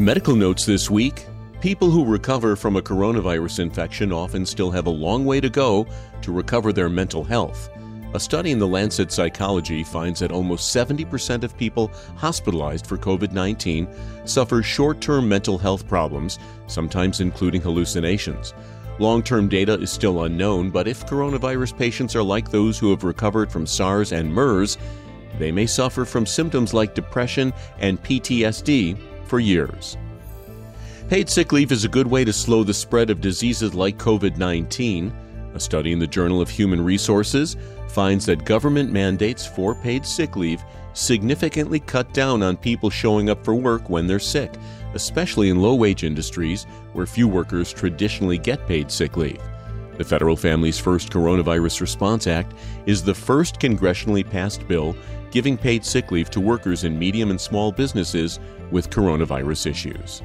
Medical notes this week people who recover from a coronavirus infection often still have a long way to go to recover their mental health. A study in the Lancet Psychiatry finds that almost 70% of people hospitalized for COVID 19 suffer short term mental health problems, sometimes including hallucinations. Long term data is still unknown, but if coronavirus patients are like those who have recovered from SARS and MERS, they may suffer from symptoms like depression and PTSD for years. Paid sick leave is a good way to slow the spread of diseases like COVID 19. A study in the Journal of Human Resources finds that government mandates for paid sick leave significantly cut down on people showing up for work when they're sick, especially in low wage industries where few workers traditionally get paid sick leave. The Federal Families First Coronavirus Response Act is the first congressionally passed bill giving paid sick leave to workers in medium and small businesses with coronavirus issues.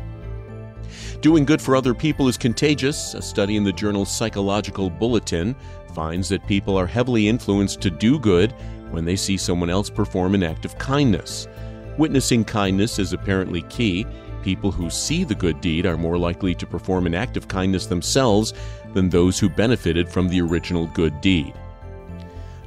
Doing good for other people is contagious. A study in the journal Psychological Bulletin finds that people are heavily influenced to do good when they see someone else perform an act of kindness. Witnessing kindness is apparently key. People who see the good deed are more likely to perform an act of kindness themselves than those who benefited from the original good deed.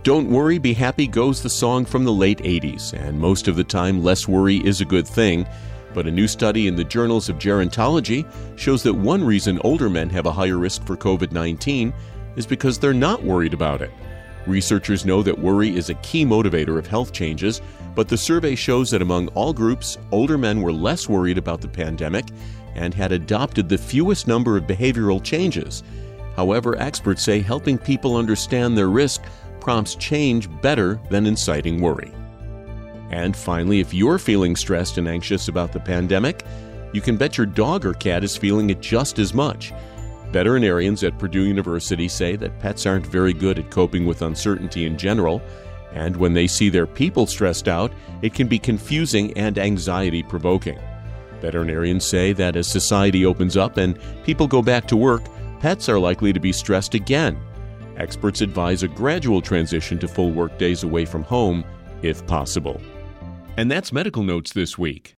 Don't worry, be happy goes the song from the late 80s, and most of the time, less worry is a good thing. But a new study in the journals of gerontology shows that one reason older men have a higher risk for COVID 19 is because they're not worried about it. Researchers know that worry is a key motivator of health changes, but the survey shows that among all groups, older men were less worried about the pandemic and had adopted the fewest number of behavioral changes. However, experts say helping people understand their risk prompts change better than inciting worry. And finally, if you're feeling stressed and anxious about the pandemic, you can bet your dog or cat is feeling it just as much. Veterinarians at Purdue University say that pets aren't very good at coping with uncertainty in general, and when they see their people stressed out, it can be confusing and anxiety provoking. Veterinarians say that as society opens up and people go back to work, pets are likely to be stressed again. Experts advise a gradual transition to full work days away from home if possible. And that's medical notes this week.